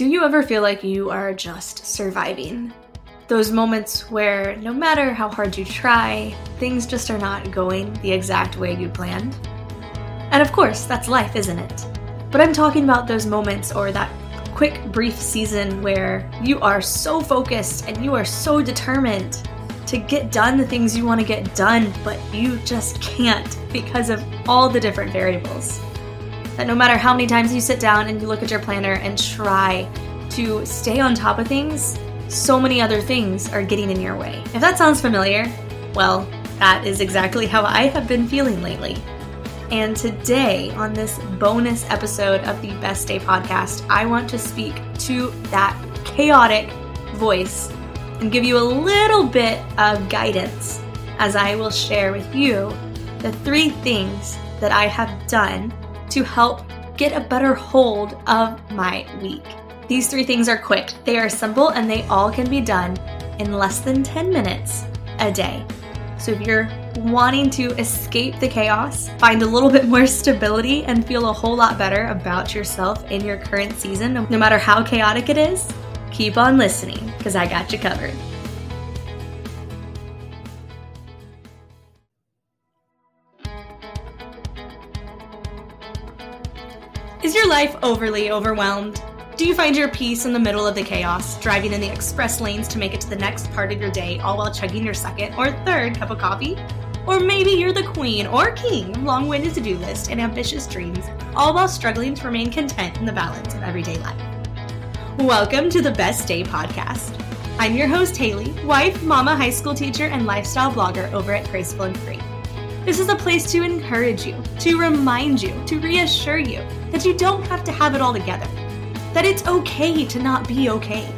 Do you ever feel like you are just surviving? Those moments where no matter how hard you try, things just are not going the exact way you planned? And of course, that's life, isn't it? But I'm talking about those moments or that quick, brief season where you are so focused and you are so determined to get done the things you want to get done, but you just can't because of all the different variables that no matter how many times you sit down and you look at your planner and try to stay on top of things, so many other things are getting in your way. If that sounds familiar, well, that is exactly how I have been feeling lately. And today, on this bonus episode of the Best Day podcast, I want to speak to that chaotic voice and give you a little bit of guidance as I will share with you the three things that I have done to help get a better hold of my week. These three things are quick, they are simple, and they all can be done in less than 10 minutes a day. So if you're wanting to escape the chaos, find a little bit more stability, and feel a whole lot better about yourself in your current season, no matter how chaotic it is, keep on listening because I got you covered. Life overly overwhelmed? Do you find your peace in the middle of the chaos, driving in the express lanes to make it to the next part of your day, all while chugging your second or third cup of coffee? Or maybe you're the queen or king of long winded to do list and ambitious dreams, all while struggling to remain content in the balance of everyday life. Welcome to the Best Day Podcast. I'm your host, Haley, wife, mama, high school teacher, and lifestyle blogger over at Graceful and Free. This is a place to encourage you, to remind you, to reassure you that you don't have to have it all together, that it's okay to not be okay,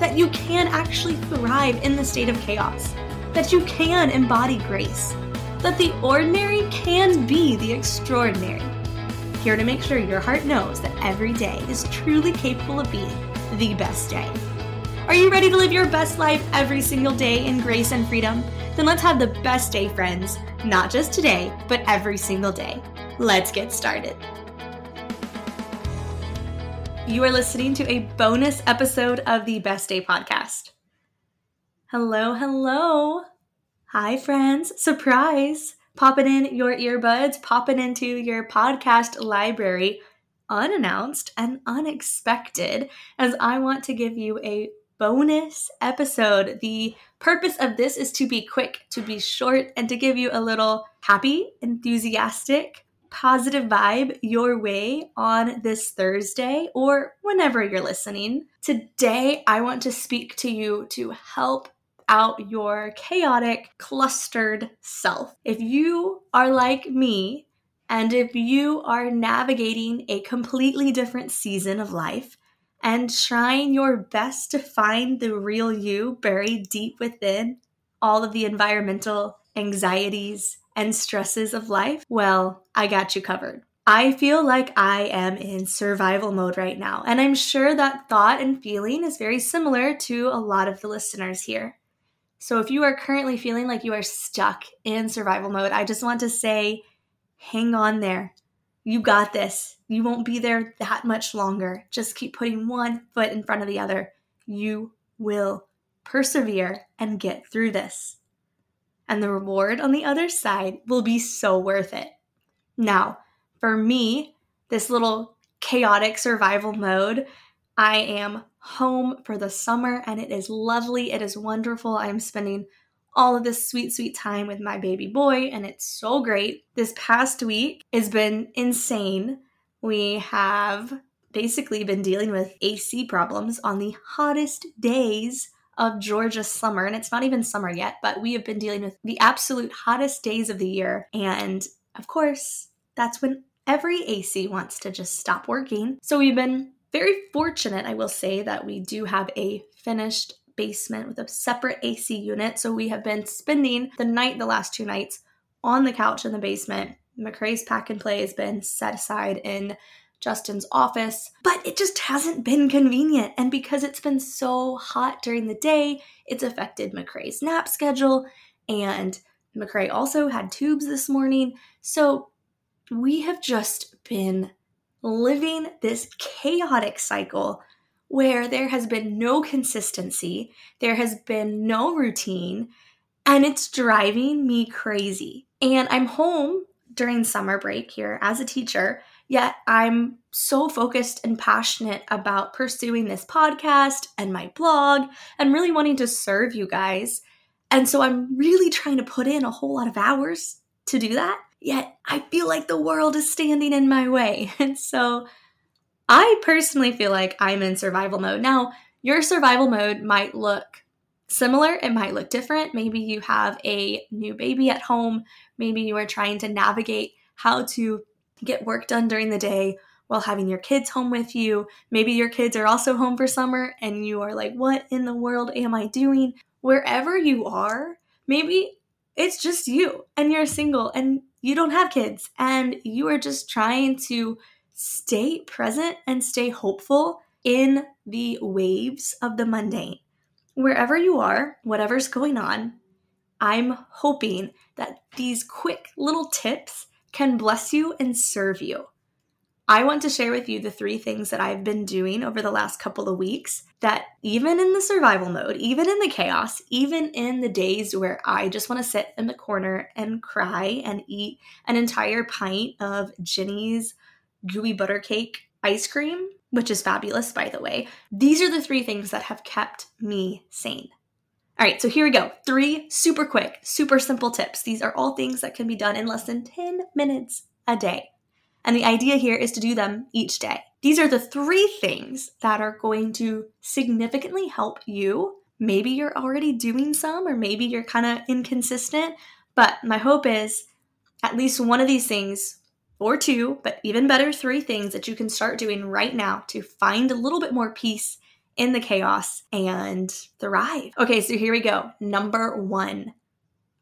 that you can actually thrive in the state of chaos, that you can embody grace, that the ordinary can be the extraordinary. Here to make sure your heart knows that every day is truly capable of being the best day. Are you ready to live your best life every single day in grace and freedom? Then let's have the best day, friends. Not just today, but every single day. Let's get started. You are listening to a bonus episode of the Best Day podcast. Hello, hello. Hi, friends. Surprise. Popping in your earbuds, popping into your podcast library unannounced and unexpected as I want to give you a bonus episode. The purpose of this is to be quick, to be short, and to give you a little happy, enthusiastic, positive vibe your way on this Thursday or whenever you're listening. Today, I want to speak to you to help out your chaotic, clustered self. If you are like me, and if you are navigating a completely different season of life, and trying your best to find the real you buried deep within all of the environmental anxieties and stresses of life, well, I got you covered. I feel like I am in survival mode right now, and I'm sure that thought and feeling is very similar to a lot of the listeners here. So, if you are currently feeling like you are stuck in survival mode, I just want to say, hang on there. You got this. You won't be there that much longer. Just keep putting one foot in front of the other. You will persevere and get through this. And the reward on the other side will be so worth it. Now, for me, this little chaotic survival mode, I am home for the summer and it is lovely. It is wonderful. I'm spending all of this sweet, sweet time with my baby boy, and it's so great. This past week has been insane. We have basically been dealing with AC problems on the hottest days of Georgia summer, and it's not even summer yet, but we have been dealing with the absolute hottest days of the year. And of course, that's when every AC wants to just stop working. So we've been very fortunate, I will say, that we do have a finished basement with a separate AC unit. So we have been spending the night, the last two nights, on the couch in the basement. McCrae's pack and play has been set aside in Justin's office, but it just hasn't been convenient. And because it's been so hot during the day, it's affected McCrae's nap schedule. And McCrae also had tubes this morning. So we have just been living this chaotic cycle where there has been no consistency, there has been no routine, and it's driving me crazy. And I'm home during summer break here as a teacher, yet I'm so focused and passionate about pursuing this podcast and my blog and really wanting to serve you guys. And so I'm really trying to put in a whole lot of hours to do that. Yet I feel like the world is standing in my way. And so I personally feel like I'm in survival mode. Now, your survival mode might look similar, it might look different. Maybe you have a new baby at home, maybe you are trying to navigate how to get work done during the day while having your kids home with you. Maybe your kids are also home for summer and you are like, what in the world am I doing? Wherever you are, maybe it's just you and you're single and you don't have kids and you are just trying to stay present and stay hopeful in the waves of the mundane. Wherever you are, whatever's going on, I'm hoping that these quick little tips can bless you and serve you. I want to share with you the three things that I've been doing over the last couple of weeks that, even in the survival mode, even in the chaos, even in the days where I just want to sit in the corner and cry and eat an entire pint of Jeni's gooey butter cake ice cream, which is fabulous, by the way, these are the three things that have kept me sane. All right, so here we go. Three super quick, super simple tips. These are all things that can be done in less than 10 minutes a day. And the idea here is to do them each day. These are the three things that are going to significantly help you. Maybe you're already doing some, or maybe you're kind of inconsistent, but my hope is at least one of these things or two, but even better, three things that you can start doing right now to find a little bit more peace in the chaos and thrive. Okay, so here we go. Number one.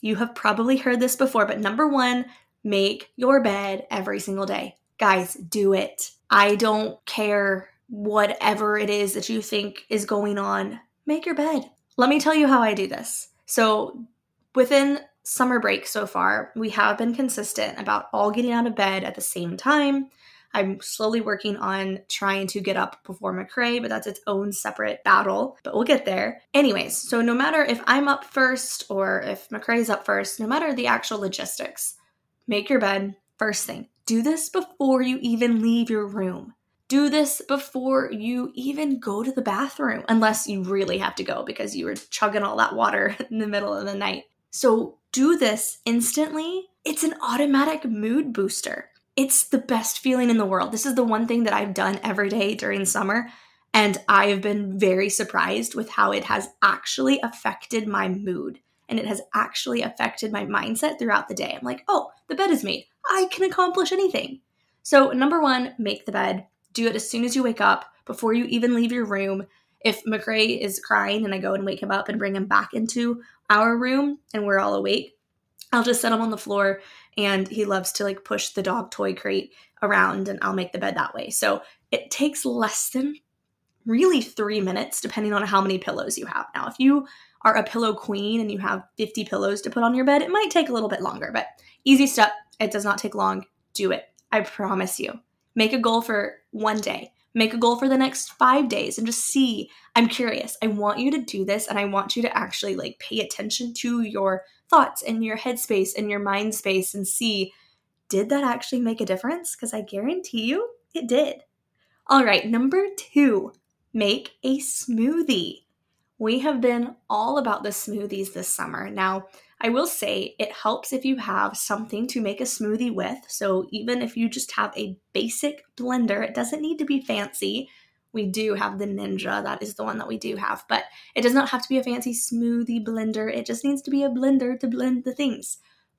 You have probably heard this before, but number one, make your bed every single day. Guys, do it. I don't care whatever it is that you think is going on. Make your bed. Let me tell you how I do this. So, within summer break so far, we have been consistent about all getting out of bed at the same time. I'm slowly working on trying to get up before McCray, but that's its own separate battle, but we'll get there. Anyways, so no matter if I'm up first or if McCray's up first, no matter the actual logistics, make your bed first thing. Do this before you even leave your room. Do this before you even go to the bathroom, unless you really have to go because you were chugging all that water in the middle of the night. So do this instantly. It's an automatic mood booster. It's the best feeling in the world. This is the one thing that I've done every day during summer. And I've been very surprised with how it has actually affected my mood and it has actually affected my mindset throughout the day. I'm like, oh, the bed is made. I can accomplish anything. So, number one, make the bed. Do it as soon as you wake up, before you even leave your room. If McCray is crying and I go and wake him up and bring him back into our room and we're all awake, I'll just set him on the floor and he loves to like push the dog toy crate around and I'll make the bed that way. So it takes less than really three minutes, depending on how many pillows you have. Now, if you are a pillow queen and you have 50 pillows to put on your bed, it might take a little bit longer, but easy step. It does not take long. Do it. I promise you. Make a goal for one day make a goal for the next five days and just see. I'm curious. I want you to do this and I want you to actually like pay attention to your thoughts and your headspace and your mind space and see did that actually make a difference? Because I guarantee you it did. All right, number two, make a smoothie. We have been all about the smoothies this summer. Now, I will say it helps if you have something to make a smoothie with. So even if you just have a basic blender, it doesn't need to be fancy. We do have the Ninja, that is the one that we do have, but it does not have to be a fancy smoothie blender. It just needs to be a blender to blend the things.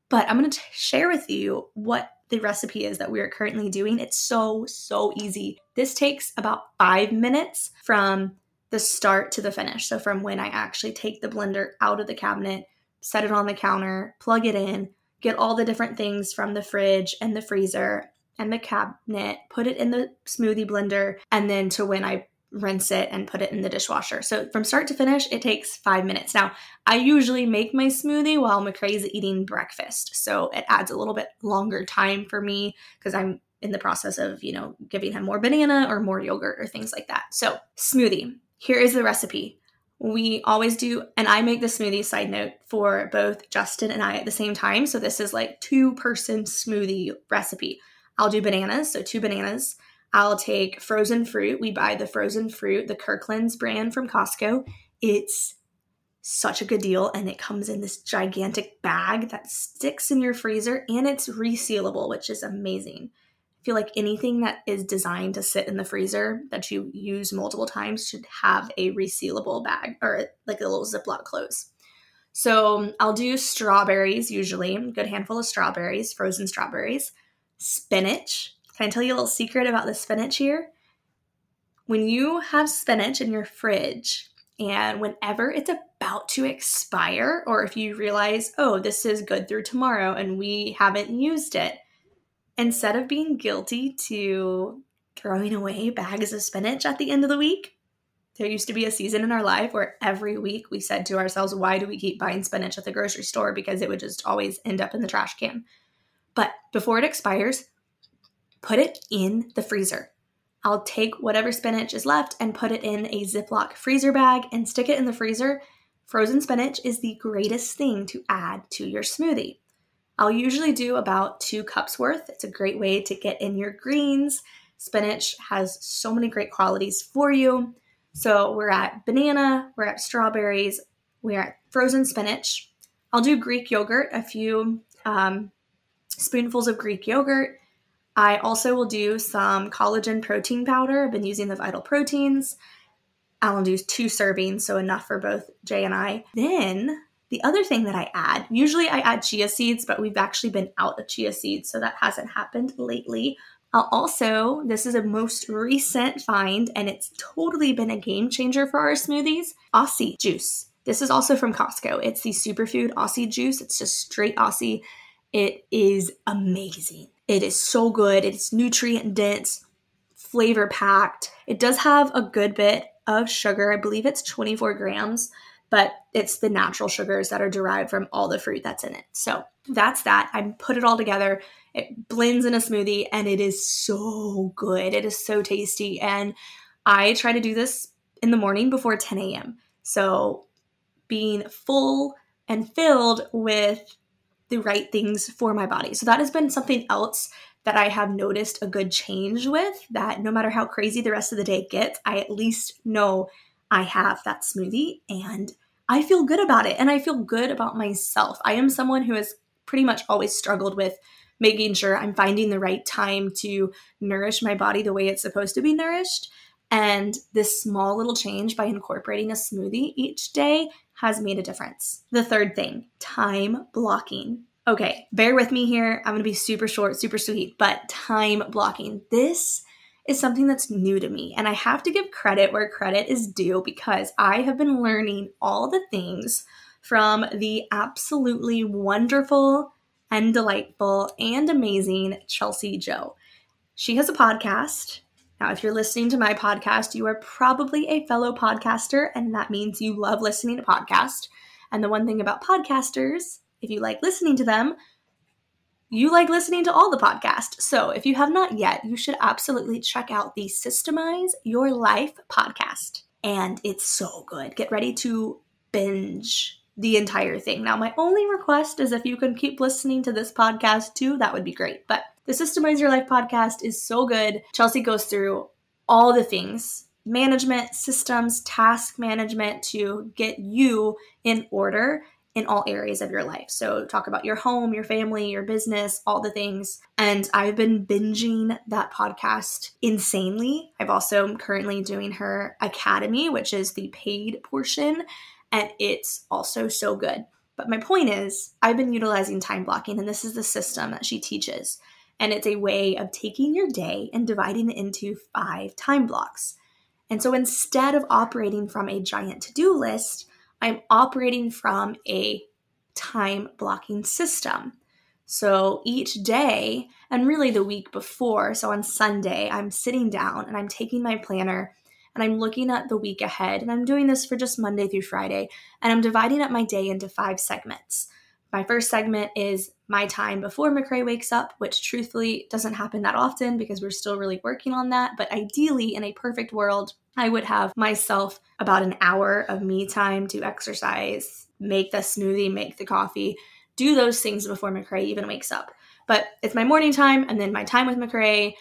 But I'm going to share with you what the recipe is that we are currently doing. It's so, so easy. This takes about five minutes from the start to the finish. So, from when I actually take the blender out of the cabinet set it on the counter, plug it in, get all the different things from the fridge and the freezer and the cabinet, put it in the smoothie blender, and then to when I rinse it and put it in the dishwasher. So from start to finish, it takes five minutes. Now, I usually make my smoothie while McCray is eating breakfast. So it adds a little bit longer time for me because I'm in the process of, you know, giving him more banana or more yogurt or things like that. So, smoothie. Here is the recipe. We always do, and I make the smoothie side note for both Justin and I at the same time. So, this is like two person smoothie recipe. I'll do bananas, so two bananas. I'll take frozen fruit. We buy the frozen fruit, the Kirkland's brand from Costco. It's such a good deal and it comes in this gigantic bag that sticks in your freezer and it's resealable, which is amazing. Feel like anything that is designed to sit in the freezer that you use multiple times should have a resealable bag or like a little Ziploc close. So I'll do strawberries usually, good handful of strawberries, frozen strawberries, spinach. Can I tell you a little secret about the spinach here? When you have spinach in your fridge, and whenever it's about to expire, or if you realize, oh, this is good through tomorrow and we haven't used it, instead of being guilty to throwing away bags of spinach at the end of the week, there used to be a season in our life where every week we said to ourselves, why do we keep buying spinach at the grocery store? Because it would just always end up in the trash can. But before it expires, put it in the freezer. I'll take whatever spinach is left and put it in a Ziploc freezer bag and stick it in the freezer. Frozen spinach is the greatest thing to add to your smoothie. I'll usually do about two cups worth. It's a great way to get in your greens. Spinach has so many great qualities for you. So we're at banana, we're at strawberries, we're at frozen spinach. I'll do Greek yogurt, a few um, spoonfuls of Greek yogurt. I also will do some collagen protein powder. I've been using the Vital Proteins. I'll do two servings, so enough for both Jay and I. Then the other thing that I add, usually I add chia seeds, but we've actually been out of chia seeds, so that hasn't happened lately. I'll also, this is a most recent find, and it's totally been a game changer for our smoothies acai juice. This is also from Costco. It's the superfood acai juice. It's just straight acai. It is amazing. It is so good. It's nutrient dense, flavor packed. It does have a good bit of sugar. I believe it's 24 grams, but it's the natural sugars that are derived from all the fruit that's in it. So that's that. I put it all together. It blends in a smoothie and it is so good. It is so tasty. And I try to do this in the morning before 10 a.m. So being full and filled with the right things for my body. So that has been something else that I have noticed a good change with that no matter how crazy the rest of the day gets, I at least know I have that smoothie and I feel good about it and I feel good about myself. I am someone who has pretty much always struggled with making sure I'm finding the right time to nourish my body the way it's supposed to be nourished. And this small little change by incorporating a smoothie each day has made a difference. The third thing, time blocking. Okay, bear with me here. I'm gonna be super short, super sweet, but time blocking. This is something that's new to me, and I have to give credit where credit is due because I have been learning all the things from the absolutely wonderful and delightful and amazing Chelsi Jo. She has a podcast now, if you're listening to my podcast, you are probably a fellow podcaster, and that means you love listening to podcasts. And the one thing about podcasters, if you like listening to them, you like listening to all the podcasts. So if you have not yet, you should absolutely check out the Systemize Your Life podcast. And it's so good. Get ready to binge the entire thing. Now, my only request is if you can keep listening to this podcast too, that would be great. But the Systemize Your Life podcast is so good. Chelsi goes through all the things management, systems, task management to get you in order in all areas of your life. So, talk about your home, your family, your business, all the things. And I've been binging that podcast insanely. I've also currently doing her academy, which is the paid portion, and it's also so good. But my point is, I've been utilizing time blocking, and this is the system that she teaches. And it's a way of taking your day and dividing it into five time blocks. And so instead of operating from a giant to do list, I'm operating from a time blocking system. So each day, and really the week before, so on Sunday, I'm sitting down and I'm taking my planner and I'm looking at the week ahead. And I'm doing this for just Monday through Friday. And I'm dividing up my day into five segments. My first segment is my time before McCrae wakes up, which truthfully doesn't happen that often because we're still really working on that. But ideally, in a perfect world, I would have myself about an hour of me time to exercise, make the smoothie, make the coffee, do those things before McCrae even wakes up. But it's my morning time and then my time with McCrae,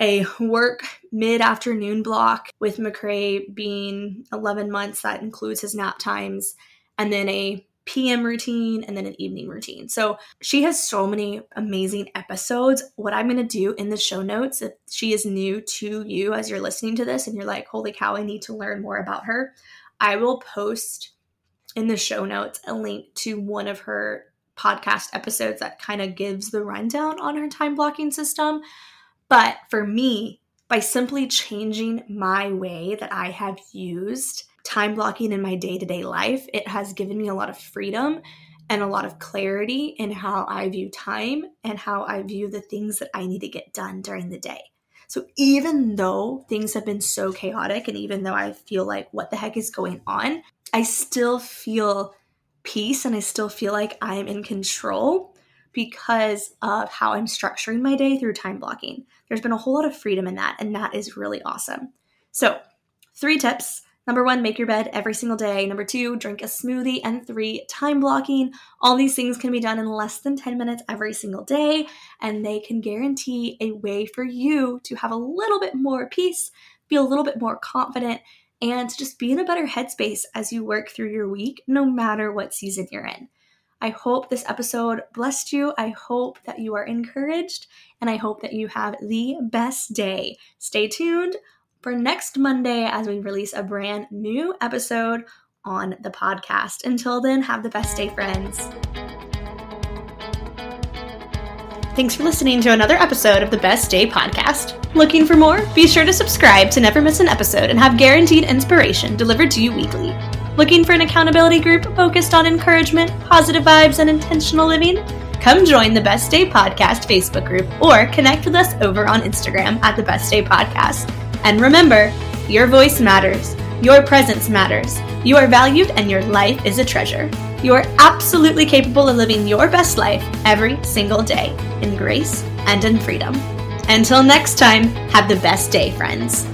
a work mid afternoon block with McCrae being 11 months, that includes his nap times, and then a PM routine and then an evening routine. So she has so many amazing episodes. What I'm going to do in the show notes, if she is new to you as you're listening to this and you're like, holy cow, I need to learn more about her, I will post in the show notes a link to one of her podcast episodes that kind of gives the rundown on her time blocking system. But for me, by simply changing my way that I have used time blocking in my day to day life, it has given me a lot of freedom and a lot of clarity in how I view time and how I view the things that I need to get done during the day. So even though things have been so chaotic and even though I feel like what the heck is going on, I still feel peace and I still feel like I'm in control because of how I'm structuring my day through time blocking. There's been a whole lot of freedom in that, and that is really awesome. So, three tips. Number one, make your bed every single day. Number two, drink a smoothie. And three, time blocking. All these things can be done in less than 10 minutes every single day, and they can guarantee a way for you to have a little bit more peace, feel a little bit more confident, and to just be in a better headspace as you work through your week, no matter what season you're in. I hope this episode blessed you. I hope that you are encouraged, and I hope that you have the best day. Stay tuned for next Monday as we release a brand new episode on the podcast. Until then, have the best day, friends. Thanks for listening to another episode of the Best Day podcast. Looking for more? Be sure to subscribe to never miss an episode and have guaranteed inspiration delivered to you weekly. Looking for an accountability group focused on encouragement, positive vibes, and intentional living? Come join the Best Day Podcast Facebook group or connect with us over on Instagram at the Best Day Podcast. And remember, your voice matters, your presence matters, you are valued, and your life is a treasure. You are absolutely capable of living your best life every single day in grace and in freedom. Until next time, have the best day, friends.